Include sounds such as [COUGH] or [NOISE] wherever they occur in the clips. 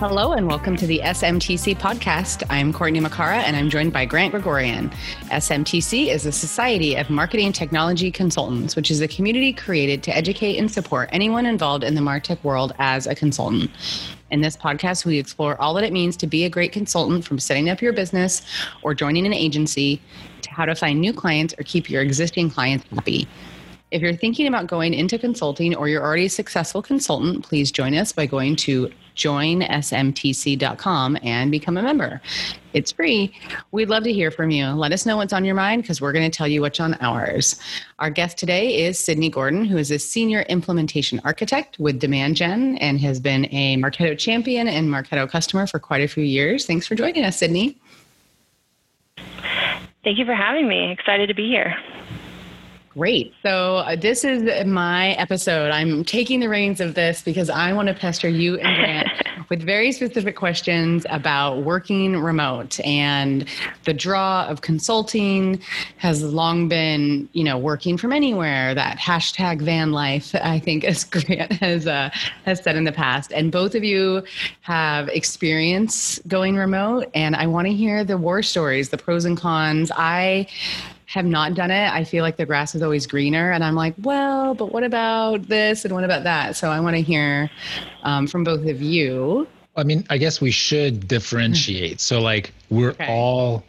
Hello and welcome to the SMTC podcast. I'm Courtney Makara and I'm joined by Grant Grigorian. SMTC is a society of marketing technology consultants, which is a community created to educate and support anyone involved in the MarTech world as a consultant. In this podcast, we explore all that it means to be a great consultant from setting up your business or joining an agency to how to find new clients or keep your existing clients happy. If you're thinking about going into consulting or you're already a successful consultant, please join us by going to joinsmtc.com and become a member. It's free. We'd love to hear from you. Let us know what's on your mind because we're going to tell you what's on ours. Our guest today is Sydney Gordon, who is a senior implementation architect with Demand Gen and has been a Marketo champion and Marketo customer for quite a few years. Thanks for joining us, Sydney. Thank you for having me. Excited to be here. Great. So, uh, this is my episode. I'm taking the reins of this because I want to pester you and Grant [LAUGHS] with very specific questions about working remote. And the draw of consulting has long been, you know, working from anywhere, that hashtag van life, I think, [LAUGHS] as Grant has, uh, has said in the past. And both of you have experience going remote. And I want to hear the war stories, the pros and cons. I have not done it, I feel like the grass is always greener. And I'm like, well, but what about this and what about that? So I want to hear um, from both of you. I mean, I guess we should differentiate. So, like, we're okay. all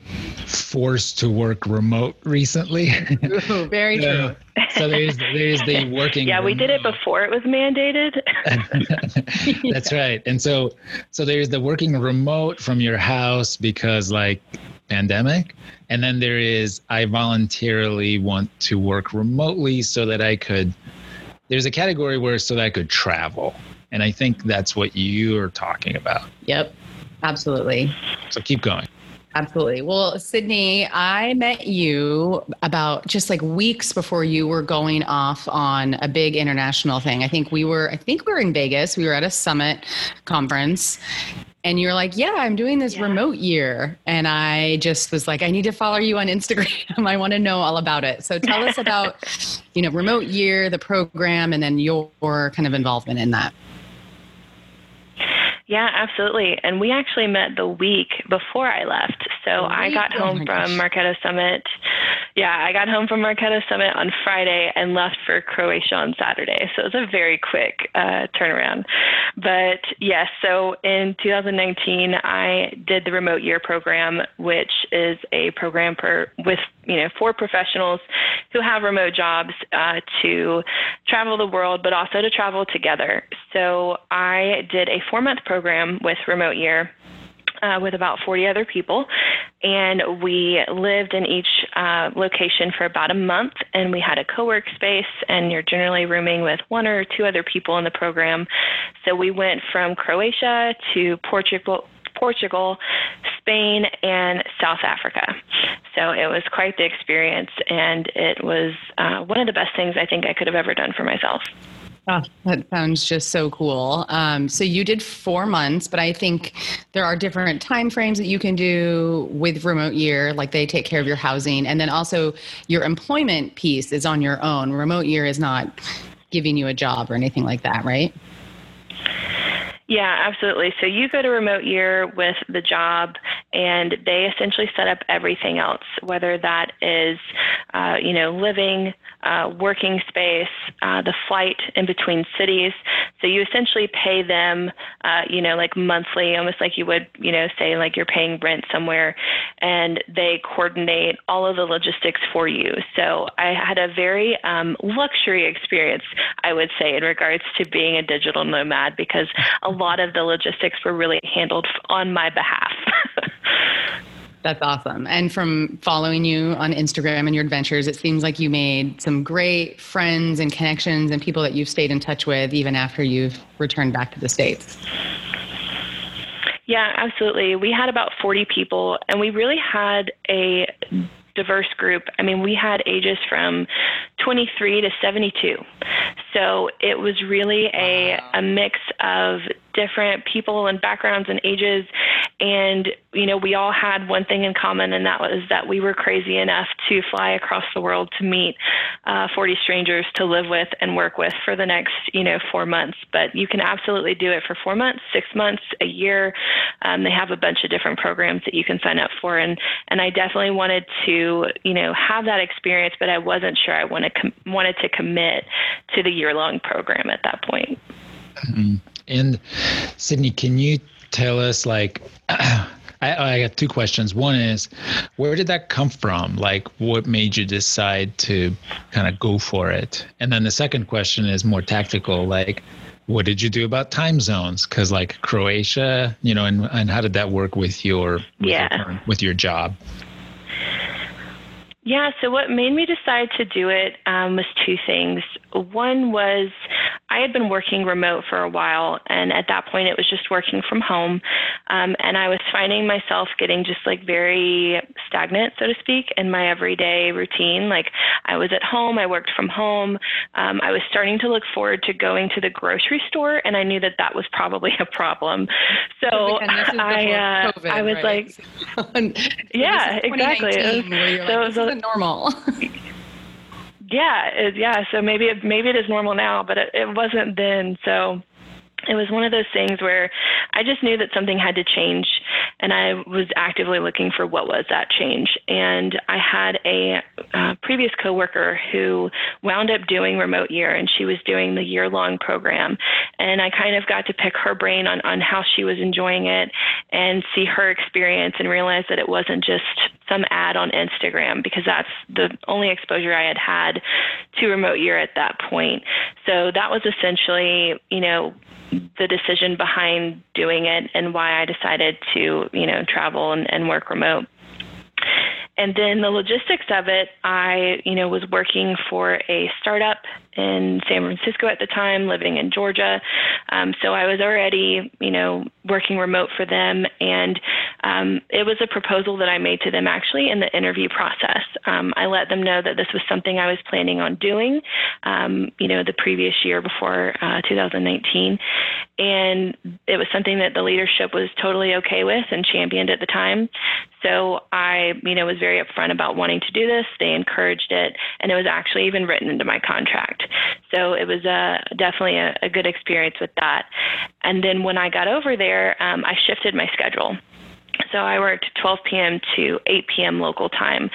forced to work remote recently. Ooh, very [LAUGHS] true. so there's there's the [LAUGHS] working. Yeah, remote. we did it before it was mandated. [LAUGHS] That's right. And so so there's the working remote from your house because like pandemic. And then there is, I voluntarily want to work remotely so that I could, there's a category where so that I could travel. And I think that's what you are talking about. Yep, absolutely. So keep going. Absolutely. Well, Sydney, I met you about just like weeks before you were going off on a big international thing. I think we were, I think we were in Vegas. We were at a summit conference and you're like, yeah, I'm doing this yeah. remote year. And I just was like, I need to follow you on Instagram. [LAUGHS] I want to know all about it. So tell us about, [LAUGHS] you know, remote year, the program, and then your kind of involvement in that. Yeah, absolutely. And we actually met the week before I left. So I got oh home from Marketo Summit. Yeah, I got home from Marketo Summit on Friday and left for Croatia on Saturday. So it was a very quick uh, turnaround. But yes, so in 2019, I did the Remote Year program, which is a program for with you know for professionals who have remote jobs uh, to travel the world, but also to travel together. So I did a four month program with Remote Year uh, with about 40 other people. And we lived in each uh, location for about a month. And we had a co work space, and you're generally rooming with one or two other people in the program. So we went from Croatia to Portugal. Portugal, Spain, and South Africa. So it was quite the experience, and it was uh, one of the best things I think I could have ever done for myself. Oh, that sounds just so cool. Um, so you did four months, but I think there are different time frames that you can do with remote year, like they take care of your housing, and then also your employment piece is on your own. Remote year is not giving you a job or anything like that, right? Yeah, absolutely. So you go to remote year with the job, and they essentially set up everything else, whether that is, uh, you know, living, uh, working space, uh, the flight in between cities. So you essentially pay them, uh, you know, like monthly, almost like you would, you know, say like you're paying rent somewhere, and they coordinate all of the logistics for you. So I had a very um, luxury experience, I would say, in regards to being a digital nomad because a lot of the logistics were really handled on my behalf. [LAUGHS] That's awesome. And from following you on Instagram and your adventures, it seems like you made some great friends and connections and people that you've stayed in touch with even after you've returned back to the States. Yeah, absolutely. We had about 40 people, and we really had a diverse group. I mean, we had ages from 23 to 72. So it was really a, wow. a mix of different people and backgrounds and ages. And, you know, we all had one thing in common, and that was that we were crazy enough to fly across the world to meet uh, 40 strangers to live with and work with for the next, you know, four months. But you can absolutely do it for four months, six months, a year. Um, they have a bunch of different programs that you can sign up for. And, and I definitely wanted to, you know, have that experience, but I wasn't sure I wanted, com- wanted to commit to the year long program at that point. Mm-hmm. And Sydney, can you tell us like [CLEARS THROAT] I, I got two questions. One is, where did that come from? Like, what made you decide to kind of go for it? And then the second question is more tactical. Like, what did you do about time zones? Because like Croatia, you know, and and how did that work with your with yeah your, with your job? Yeah, so what made me decide to do it um, was two things. One was I had been working remote for a while, and at that point, it was just working from home. Um, and I was finding myself getting just like very stagnant, so to speak, in my everyday routine. Like I was at home, I worked from home. Um, I was starting to look forward to going to the grocery store, and I knew that that was probably a problem. So I, uh, COVID, I was right? like, [LAUGHS] yeah, exactly. It was, so it was a, normal. [LAUGHS] yeah, it, yeah. So maybe it, maybe it is normal now, but it, it wasn't then. So it was one of those things where I just knew that something had to change, and I was actively looking for what was that change. And I had a uh, previous coworker who wound up doing remote year, and she was doing the year long program. And I kind of got to pick her brain on on how she was enjoying it, and see her experience, and realize that it wasn't just some ad on Instagram because that's the only exposure I had had to remote year at that point. So that was essentially, you know the decision behind doing it and why I decided to, you know, travel and, and work remote. And then the logistics of it, I, you know, was working for a startup in San Francisco at the time, living in Georgia. Um, so I was already, you know, working remote for them. And um, it was a proposal that I made to them actually in the interview process. Um, I let them know that this was something I was planning on doing, um, you know, the previous year before uh, 2019. And it was something that the leadership was totally okay with and championed at the time. So I, you know, was very upfront about wanting to do this. They encouraged it, and it was actually even written into my contract. So it was a, definitely a, a good experience with that. And then when I got over there, um, I shifted my schedule. So I worked 12 p.m. to 8 p.m. local time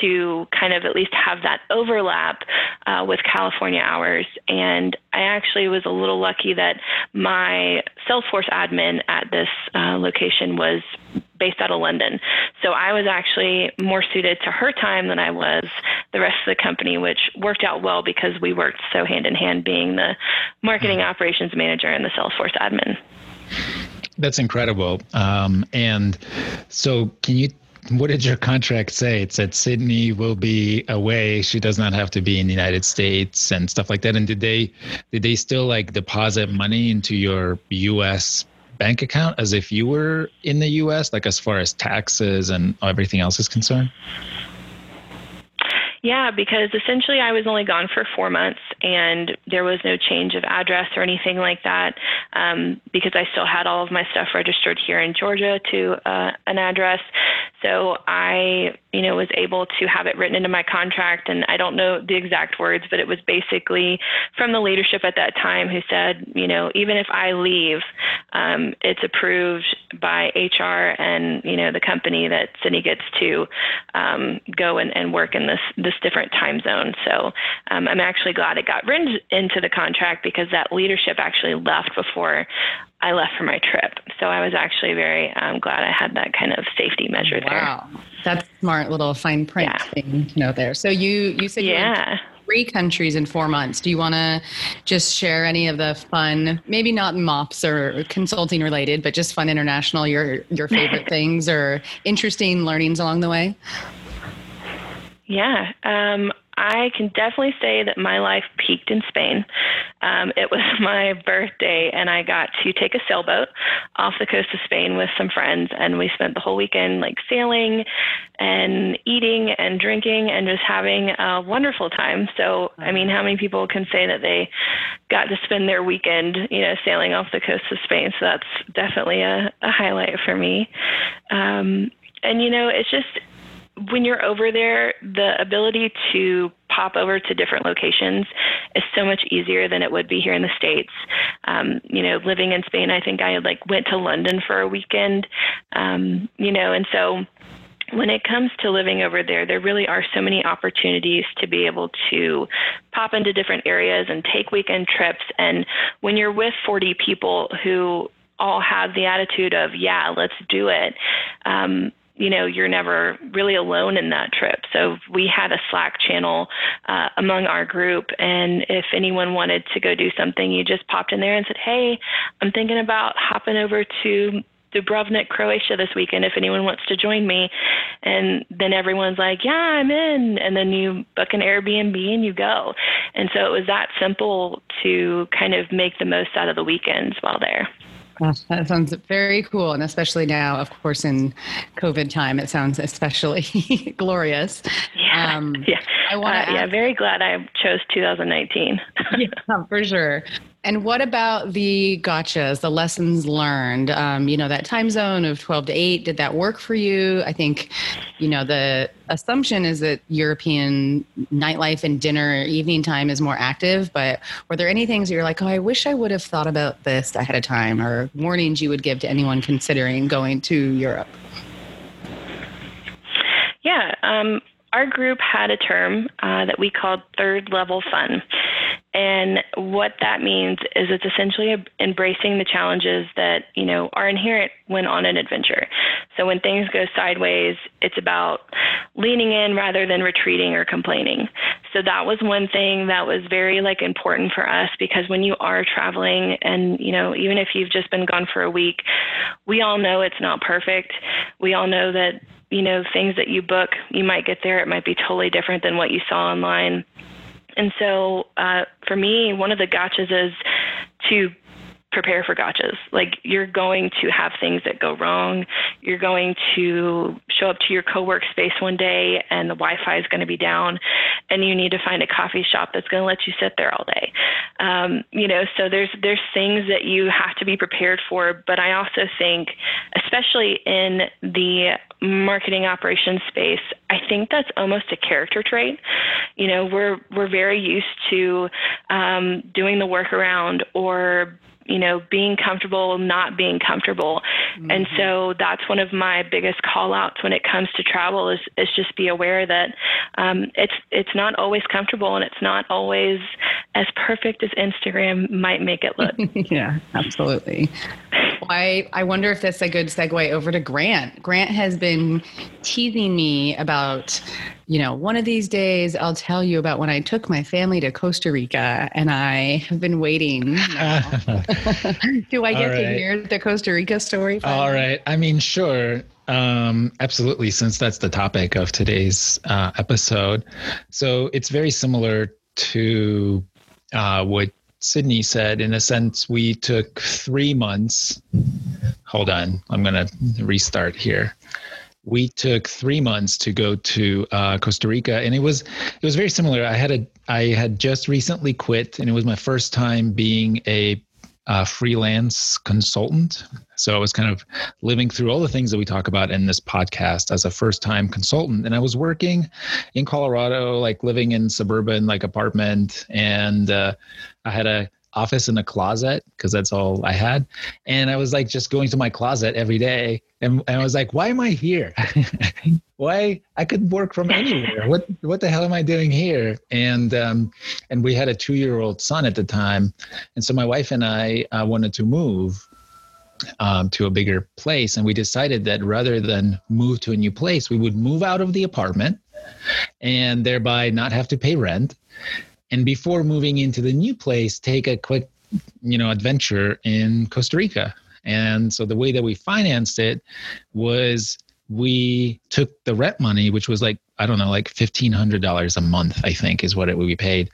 to kind of at least have that overlap uh, with California hours. And I actually was a little lucky that my Salesforce admin at this uh, location was based out of London. So I was actually more suited to her time than I was the rest of the company, which worked out well because we worked so hand in hand being the marketing mm-hmm. operations manager and the Salesforce admin. That's incredible. Um, and so, can you? What did your contract say? It said Sydney will be away. She does not have to be in the United States and stuff like that. And did they did they still like deposit money into your U.S. bank account as if you were in the U.S. Like as far as taxes and everything else is concerned? Yeah, because essentially I was only gone for four months and there was no change of address or anything like that um, because I still had all of my stuff registered here in Georgia to uh, an address. So I, you know, was able to have it written into my contract. And I don't know the exact words, but it was basically from the leadership at that time who said, you know, even if I leave, um, it's approved by HR and, you know, the company that Sydney gets to um, go and, and work in this, this different time zone. So um, I'm actually glad it got written into the contract because that leadership actually left before I left for my trip. So I was actually very um, glad I had that kind of safety measure there. Wow, that's smart little fine print yeah. thing to know there. So you you said yeah. three countries in four months. Do you want to just share any of the fun, maybe not MOPS or consulting related, but just fun international, your your favorite [LAUGHS] things or interesting learnings along the way? Yeah. Um, I can definitely say that my life peaked in Spain. Um, it was [LAUGHS] my birthday, and I got to take a sailboat off the coast of Spain with some friends, and we spent the whole weekend like sailing and eating and drinking and just having a wonderful time. So, I mean, how many people can say that they got to spend their weekend, you know, sailing off the coast of Spain? So that's definitely a, a highlight for me. Um, and you know, it's just when you're over there, the ability to pop over to different locations is so much easier than it would be here in the states. Um, you know, living in Spain, I think I like went to London for a weekend. Um, you know, and so when it comes to living over there, there really are so many opportunities to be able to pop into different areas and take weekend trips. And when you're with 40 people who all have the attitude of, yeah, let's do it. Um, you know, you're never really alone in that trip. So we had a Slack channel uh, among our group, and if anyone wanted to go do something, you just popped in there and said, "Hey, I'm thinking about hopping over to Dubrovnik, Croatia this weekend if anyone wants to join me. And then everyone's like, yeah, I'm in. And then you book an Airbnb and you go. And so it was that simple to kind of make the most out of the weekends while there. Gosh, [LAUGHS] that sounds very cool. And especially now, of course, in COVID time, it sounds especially [LAUGHS] glorious. Yeah. Um, [LAUGHS] yeah. I want uh, yeah, very glad I chose 2019. yeah, for sure. And what about the gotchas, the lessons learned? Um, you know, that time zone of 12 to 8, did that work for you? I think, you know, the assumption is that European nightlife and dinner evening time is more active, but were there any things you're like, oh, I wish I would have thought about this ahead of time or warnings you would give to anyone considering going to Europe? Yeah, um, our group had a term uh, that we called third level fun. And what that means is it's essentially embracing the challenges that, you know, are inherent when on an adventure. So when things go sideways, it's about leaning in rather than retreating or complaining. So that was one thing that was very like important for us because when you are traveling and, you know, even if you've just been gone for a week, we all know it's not perfect. We all know that you know, things that you book, you might get there, it might be totally different than what you saw online. And so uh, for me, one of the gotchas is to prepare for gotchas. Like you're going to have things that go wrong. You're going to show up to your co-work space one day and the Wi-Fi is going to be down, and you need to find a coffee shop that's going to let you sit there all day. Um, you know, so there's there's things that you have to be prepared for. But I also think, especially in the marketing operations space, I think that's almost a character trait. You know, we're we're very used to um, doing the workaround or you know, being comfortable, not being comfortable. Mm-hmm. And so that's one of my biggest call outs when it comes to travel is, is just be aware that um, it's, it's not always comfortable and it's not always as perfect as Instagram might make it look. [LAUGHS] yeah, absolutely. I, I wonder if that's a good segue over to Grant. Grant has been teasing me about you know, one of these days I'll tell you about when I took my family to Costa Rica and I have been waiting. [LAUGHS] Do I get right. to hear the Costa Rica story? Finally? All right. I mean, sure. Um, absolutely, since that's the topic of today's uh, episode. So it's very similar to uh, what Sydney said. In a sense, we took three months. Hold on, I'm going to restart here we took three months to go to uh, Costa Rica, and it was it was very similar. I had a I had just recently quit, and it was my first time being a, freelance consultant. So I was kind of living through all the things that we talk about in this podcast as a first time consultant, and I was working in Colorado, like living in suburban like apartment, and uh, I had a office in a closet because that's all I had. And I was like just going to my closet every day. And, and I was like, why am I here? [LAUGHS] why I could work from anywhere. What what the hell am I doing here? And um, and we had a two year old son at the time. And so my wife and I uh, wanted to move um, to a bigger place. And we decided that rather than move to a new place, we would move out of the apartment and thereby not have to pay rent and before moving into the new place take a quick you know adventure in costa rica and so the way that we financed it was we took the rent money which was like I don't know, like fifteen hundred dollars a month. I think is what it would be paid,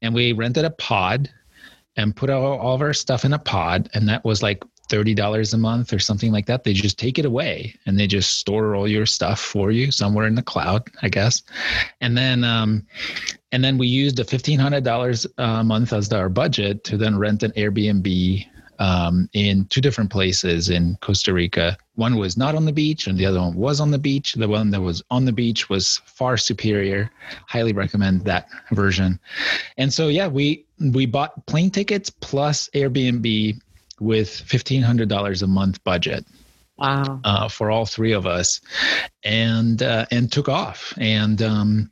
and we rented a pod and put all, all of our stuff in a pod, and that was like $30 a month or something like that. They just take it away and they just store all your stuff for you somewhere in the cloud, I guess. And then, um, and then we used a $1,500 a month as our budget to then rent an Airbnb um, in two different places in Costa Rica. One was not on the beach, and the other one was on the beach. The one that was on the beach was far superior. Highly recommend that version. And so, yeah, we we bought plane tickets plus Airbnb with $1,500 a month budget. Wow. Uh, for all three of us, and uh, and took off, and um,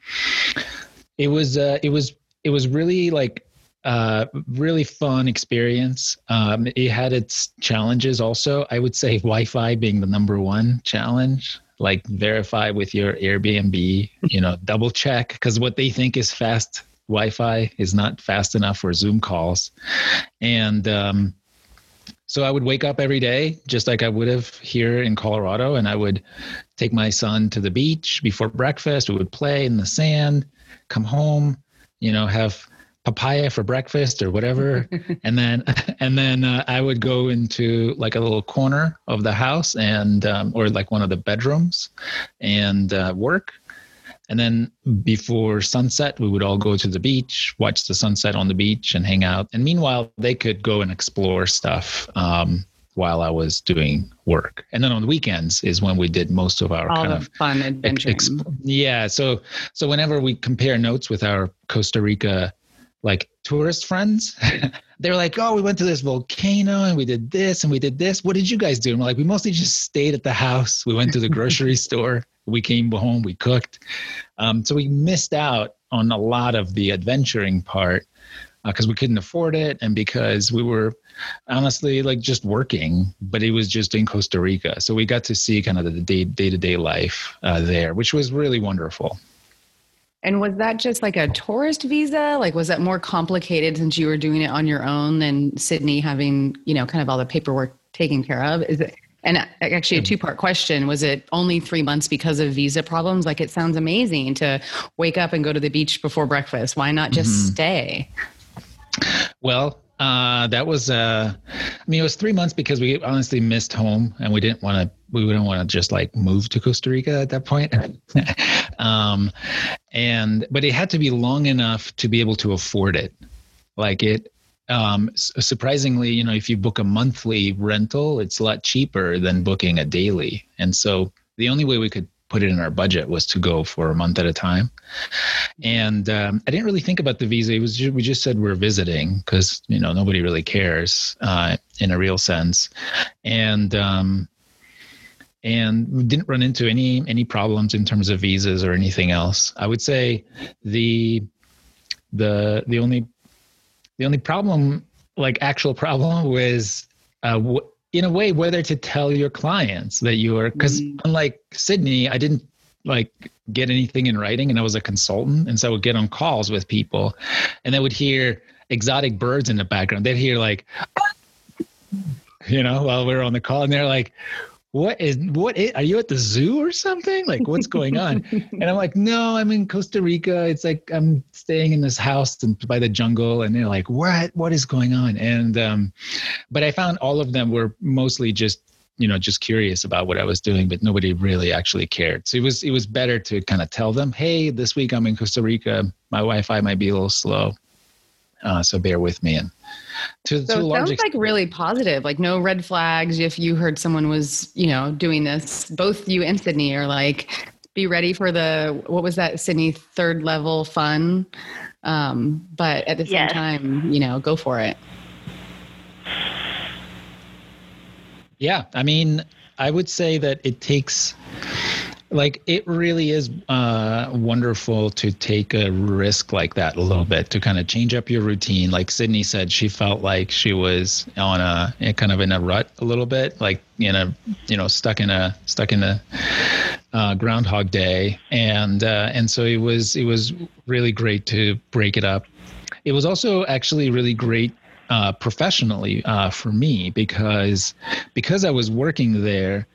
it was uh, it was it was really like uh, really fun experience. Um, it had its challenges also. I would say Wi-Fi being the number one challenge. Like verify with your Airbnb, you know, [LAUGHS] double check because what they think is fast Wi-Fi is not fast enough for Zoom calls, and um, so I would wake up every day, just like I would have here in Colorado, and I would take my son to the beach before breakfast. We would play in the sand, come home, you know, have papaya for breakfast or whatever, [LAUGHS] and then [LAUGHS] and then uh, I would go into like a little corner of the house and um, or like one of the bedrooms and uh, work and then before sunset, we would all go to the beach, watch the sunset on the beach, and hang out. And meanwhile, they could go and explore stuff um, while I was doing work. And then on the weekends is when we did most of our all kind of fun adventure. Ex- yeah. So so whenever we compare notes with our Costa Rica like tourist friends. [LAUGHS] They're like, oh, we went to this volcano and we did this and we did this. What did you guys do? And we're like, we mostly just stayed at the house. We went to the grocery [LAUGHS] store. We came home. We cooked. Um, so we missed out on a lot of the adventuring part because uh, we couldn't afford it and because we were honestly like just working but it was just in costa rica so we got to see kind of the day, day-to-day life uh, there which was really wonderful and was that just like a tourist visa? Like, was that more complicated since you were doing it on your own than Sydney having, you know, kind of all the paperwork taken care of? Is it, and actually a two part question, was it only three months because of visa problems? Like, it sounds amazing to wake up and go to the beach before breakfast. Why not just mm-hmm. stay? Well, uh, that was, uh, I mean, it was three months because we honestly missed home and we didn't want to, we didn't want to just like move to Costa Rica at that point. [LAUGHS] um, and, but it had to be long enough to be able to afford it. Like it, um, surprisingly, you know, if you book a monthly rental, it's a lot cheaper than booking a daily. And so the only way we could put it in our budget was to go for a month at a time. And um, I didn't really think about the visa. It was just, we just said we're visiting because you know nobody really cares uh, in a real sense, and um, and we didn't run into any any problems in terms of visas or anything else. I would say the the the only the only problem like actual problem was uh, in a way whether to tell your clients that you are because mm. unlike sydney i didn't like get anything in writing and i was a consultant and so i would get on calls with people and they would hear exotic birds in the background they'd hear like [LAUGHS] you know while we were on the call and they're like what is what is, are you at the zoo or something? Like what's going on? [LAUGHS] And i'm like no i'm in costa rica. It's like i'm staying in this house and by the jungle. And they're like what? What is going on? And um but i found all of them were mostly just you know just curious about what i was doing but nobody really actually cared. So it was it was better to kind of tell them hey this week i'm in costa rica. My wi-fi might be a little slow uh, so bear with me and to, so to it sounds extent. like really positive like no red flags if you heard someone was you know doing this both you and sydney are like be ready for the what was that sydney third level fun um, but at the same yes. time you know go for it yeah i mean i would say that it takes like it really is uh, wonderful to take a risk like that a little bit to kind of change up your routine. Like sydney said she felt like she was on a kind of in a rut a little bit like in a you know stuck in a stuck in a uh, groundhog day. And uh, and so it was it was really great to break it up. It was also actually really great uh, professionally uh, for me because because I was working there.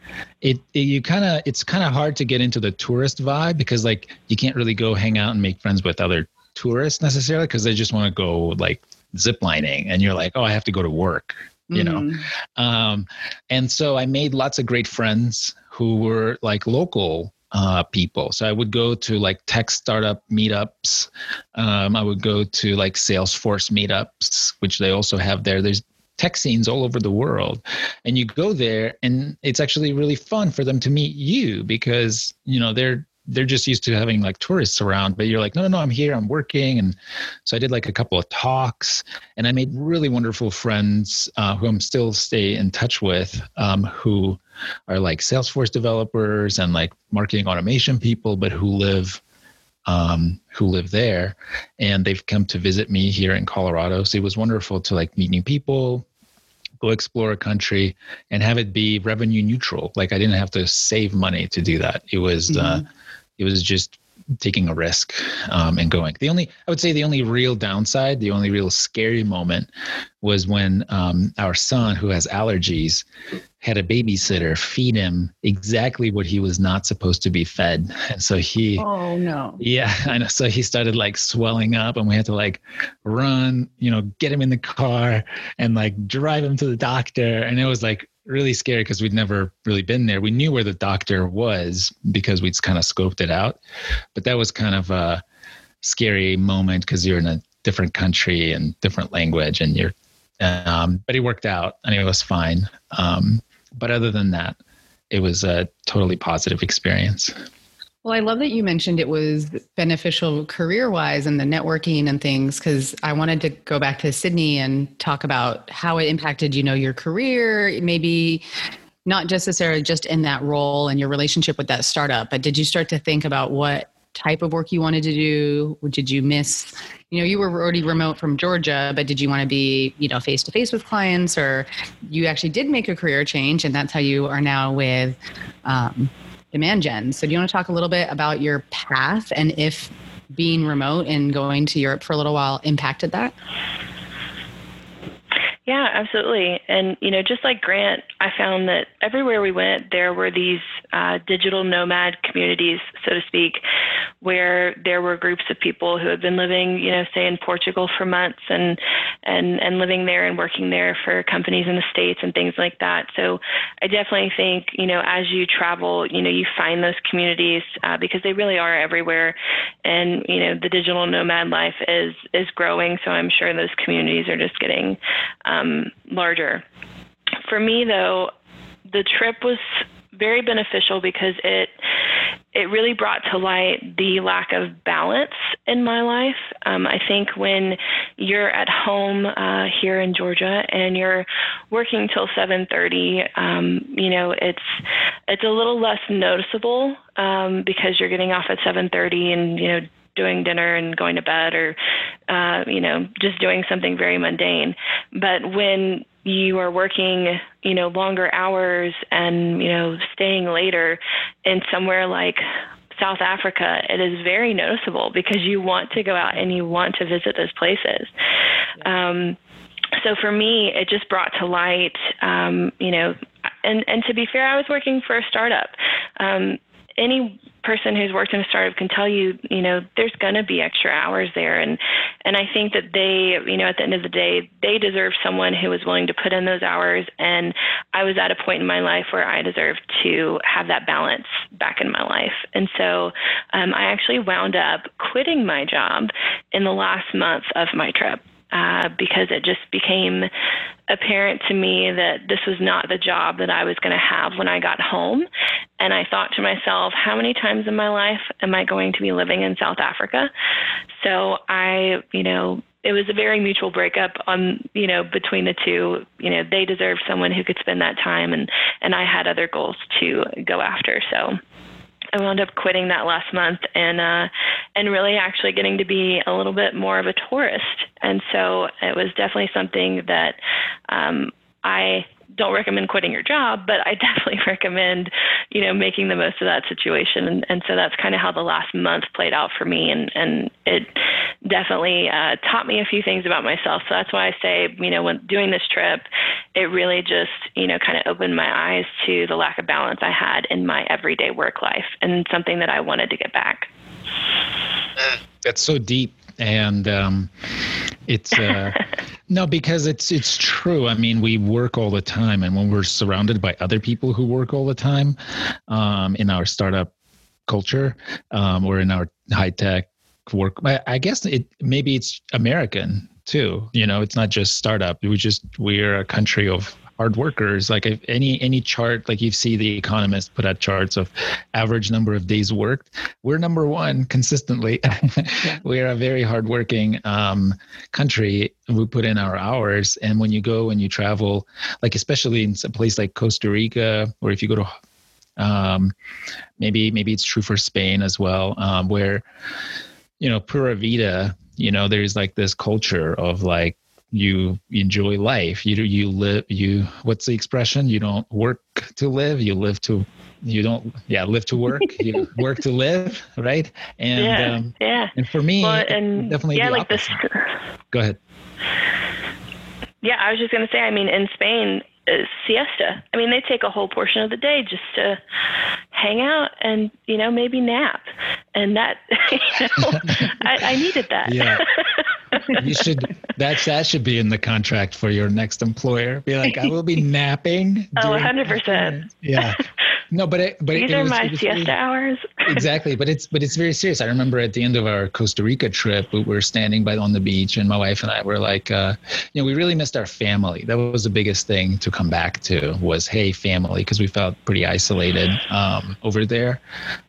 It, it you kind of it's kind of hard to get into the tourist vibe because like you can't really go hang out and make friends with other tourists necessarily because they just want to go like ziplining and you're like oh I have to go to work you know mm-hmm. um, and so i made lots of great friends who were like local uh, people. So I would go to like tech startup meetups. Um, I would go to like Salesforce meetups, which they also have there. There's tech scenes all over the world, and you go there, and it's actually really fun for them to meet you because you know they're they're just used to having like tourists around but you're like no no no i'm here i'm working and so i did like a couple of talks and i made really wonderful friends uh, who i'm still stay in touch with um, who are like salesforce developers and like marketing automation people but who live um, who live there. And they've come to visit me here in colorado. So it was wonderful to like meet new people go explore a country and have it be revenue neutral. Like i didn't have to save money to do that. It was uh, mm-hmm. uh, it was just taking a risk um, and going. The only, I would say, the only real downside, the only real scary moment was when um, our son, who has allergies, had a babysitter feed him exactly what he was not supposed to be fed. And so he, oh no. Yeah, [LAUGHS] I know. So he started like swelling up, and we had to like run, you know, get him in the car and like drive him to the doctor. And it was like really scary because we'd never really been there. We knew where the doctor was because we'd kind of scoped it out, but that was kind of a scary moment because you're in a different country and different language, and you're. Um, but it worked out, and it was fine. Um, but other than that, it was a totally positive experience. Well, I love that you mentioned it was beneficial career wise and the networking and things because I wanted to go back to Sydney and talk about how it impacted, you know, your career, maybe not necessarily just in that role and your relationship with that startup, but did you start to think about what type of work you wanted to do? Did you miss, you know, you were already remote from Georgia, but did you want to be, you know, face to face with clients or you actually did make a career change and that's how you are now with, um, demand gen. So, do you want to talk a little bit about your path and if being remote and going to Europe for a little while impacted that? Yeah, absolutely. And, you know, just like Grant, I found that everywhere we went, there were these uh, digital nomad communities, so to speak, where there were groups of people who had been living, you know, say in Portugal for months and, and, and living there and working there for companies in the States and things like that. So I definitely think, you know, as you travel, you know, you find those communities uh, because they really are everywhere. And, you know, the digital nomad life is, is growing. So I'm sure those communities are just getting, um, larger. For me, though, the trip was very beneficial because it it really brought to light the lack of balance in my life. Um, I think when you're at home uh, here in Georgia and you're working till 7:30, um, you know it's it's a little less noticeable um, because you're getting off at 7:30 and you know doing dinner and going to bed or uh, you know just doing something very mundane but when you are working you know longer hours and you know staying later in somewhere like South Africa, it is very noticeable because you want to go out and you want to visit those places. Um, so for me, it just brought to light, um, you know, and and to be fair, I was working for a startup. Um, any person who's worked in a startup can tell you, you know, there's going to be extra hours there, and and I think that they, you know, at the end of the day, they deserve someone who is willing to put in those hours. And I was at a point in my life where I deserved to have that balance back in my life, and so um, I actually wound up quitting my job in the last month of my trip uh, because it just became apparent to me that this was not the job that I was going to have when I got home. And I thought to myself, how many times in my life am I going to be living in South Africa? So I, you know, it was a very mutual breakup on you know between the two you know they deserved someone who could spend that time and and i had other goals to go after so I wound up quitting that last month and uh, and really actually getting to be a little bit more of a tourist. And so it was definitely something that um, I don't recommend quitting your job, but I [LAUGHS] definitely recommend, you know, making the most of that situation. And, and so that's kind of how the last month played out for me. And, and it definitely uh, taught me a few things about myself. So that's why I say, you know, when doing this trip, it really just, you know, kind of opened my eyes to the lack of balance I had in my everyday work life and something that I wanted to get back. That's so deep. And um, it's uh, [LAUGHS] no, because it's it's true. I mean, we work all the time, and when we're surrounded by other people who work all the time, um, in our startup culture um, or in our high tech work, I guess it maybe it's American too. You know, it's not just startup. We just we're a country of hard workers. Like if any any chart like you see the economist put out charts of average number of days worked we're number one consistently. [LAUGHS] We're a very hardworking um, country. We put in our hours and when you go and you travel like especially in a place like costa rica or if you go to um, maybe maybe it's true for spain as well um, where you know pura vida you know there's like this culture of like you enjoy life you you live you what's the expression you don't work to live you live to you don't yeah live to work you [LAUGHS] work to live right and yeah, um, yeah. and for me well, and definitely yeah like opposite. this go ahead yeah i was just going to say i mean in spain uh, siesta. I mean, they take a whole portion of the day just to hang out and you know maybe nap, and that [LAUGHS] you know, [LAUGHS] I, I needed that. Yeah. You should that's that should be in the contract for your next employer. Be like, I will be [LAUGHS] napping. Oh, hundred percent. Yeah. No, but it, but these it, are was, my siesta really, hours. [LAUGHS] exactly, but it's but it's very serious. I remember at the end of our Costa Rica trip, we were standing by on the beach, and my wife and I were like, uh, you know, we really missed our family. That was the biggest thing to come back to was, hey, family, because we felt pretty isolated um, over there.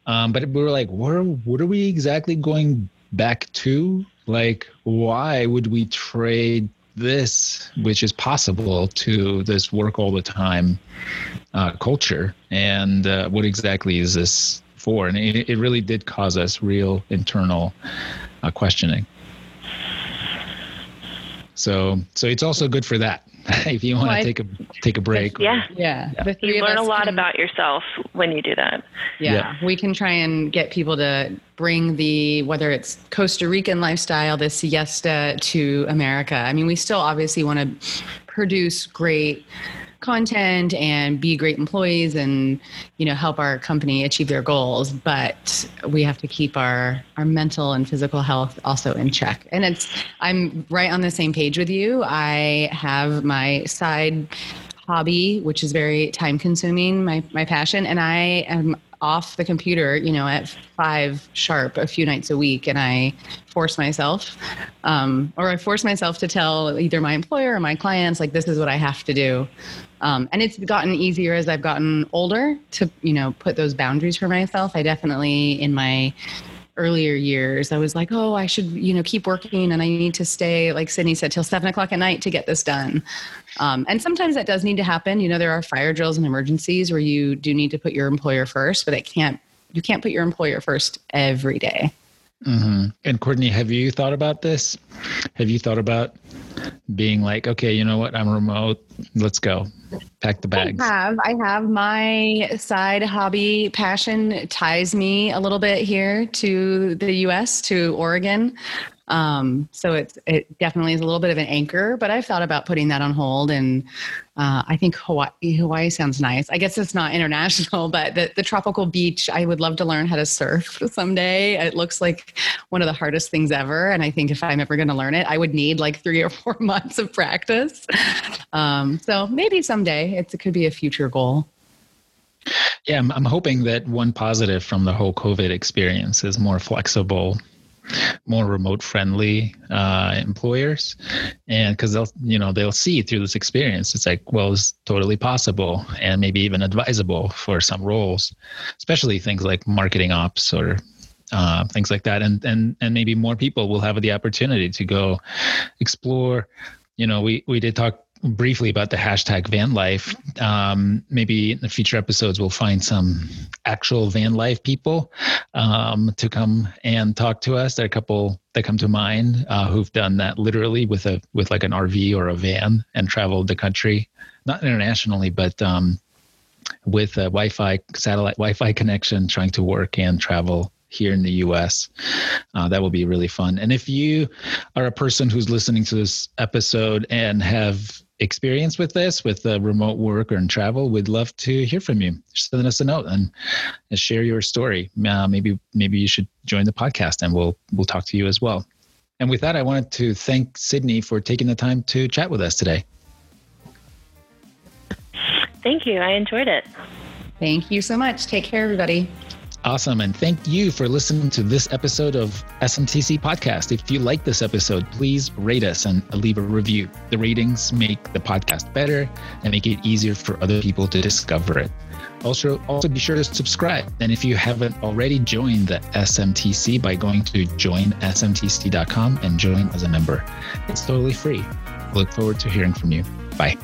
Um, but we were like, where what are we exactly going back to? Like, why would we trade this, which is possible, to this work all the time uh, culture? And uh, what exactly is this for? And it, it really did cause us real internal uh, questioning. So, so it's also good for that. [LAUGHS] if you want to take a take a break. Yeah, or, yeah. yeah. You learn a lot can, about yourself when you do that. Yeah, yeah, we can try and get people to bring the whether it's Costa Rican lifestyle, the siesta, to America. I mean, we still obviously want to produce great content and be great employees and you know help our company achieve their goals. But we have to keep our our mental and physical health also in check. And it's i'm right on the same page with you. I have my side hobby which is very time consuming my my passion. And i am off the computer, you know, at five sharp a few nights a week, and I force myself, um, or I force myself to tell either my employer or my clients, like, this is what I have to do. Um, and it's gotten easier as I've gotten older to, you know, put those boundaries for myself. I definitely, in my earlier years, I was like, oh, I should, you know, keep working and I need to stay, like Sydney said, till seven o'clock at night to get this done. Um, and sometimes that does need to happen. You know, there are fire drills and emergencies where you do need to put your employer first, but it can't, you can't put your employer first every day. Mm-hmm. And Courtney, have you thought about this? Have you thought about being like, okay, you know what? I'm remote. Let's go. Pack the bags. I have. I have my side hobby passion ties me a little bit here to the US, to Oregon. Um, so it's it definitely is a little bit of an anchor, but I've thought about putting that on hold. And uh, I think Hawaii, Hawaii sounds nice. I guess it's not [LAUGHS] international, but the, the tropical beach, I would love to learn how to surf [LAUGHS] someday. It looks like one of the hardest things ever. And I think if I'm ever going to learn it, I would need like three or [LAUGHS] four months of practice. Um, so maybe someday it could be a future goal. Yeah, I'm, I'm hoping that one positive from the whole COVID experience is more flexible more remote friendly uh, employers. And because they'll you know they'll see through this experience. It's like well it's totally possible and maybe even advisable for some roles especially things like marketing ops or uh, things like that. And and and maybe more people will have the opportunity to go explore. You know we we did talk briefly about the hashtag van life. Um, maybe in the future episodes, we'll find some actual van life people um, to come and talk to us. There are a couple that come to mind uh, who've done that literally with a with like an RV or a van and traveled the country, not internationally, but um, with a Wi-Fi satellite Wi-Fi connection, trying to work and travel here in the US. Uh, that will be really fun. And if you are a person who's listening to this episode and have experience with this, with uh, remote work or in travel, we'd love to hear from you. Send us a note and, and share your story. Uh, maybe maybe you should join the podcast, and we'll we'll talk to you as well. And with that, I wanted to thank Sydney for taking the time to chat with us today. Thank you. I enjoyed it. Thank you so much. Take care, everybody. Awesome. And thank you for listening to this episode of SMTC Podcast. If you like this episode, please rate us and leave a review. The ratings make the podcast better and make it easier for other people to discover it. Also, also be sure to subscribe. And if you haven't already joined the SMTC by going to joinsmtc.com and join as a member, it's totally free. Look forward to hearing from you. Bye.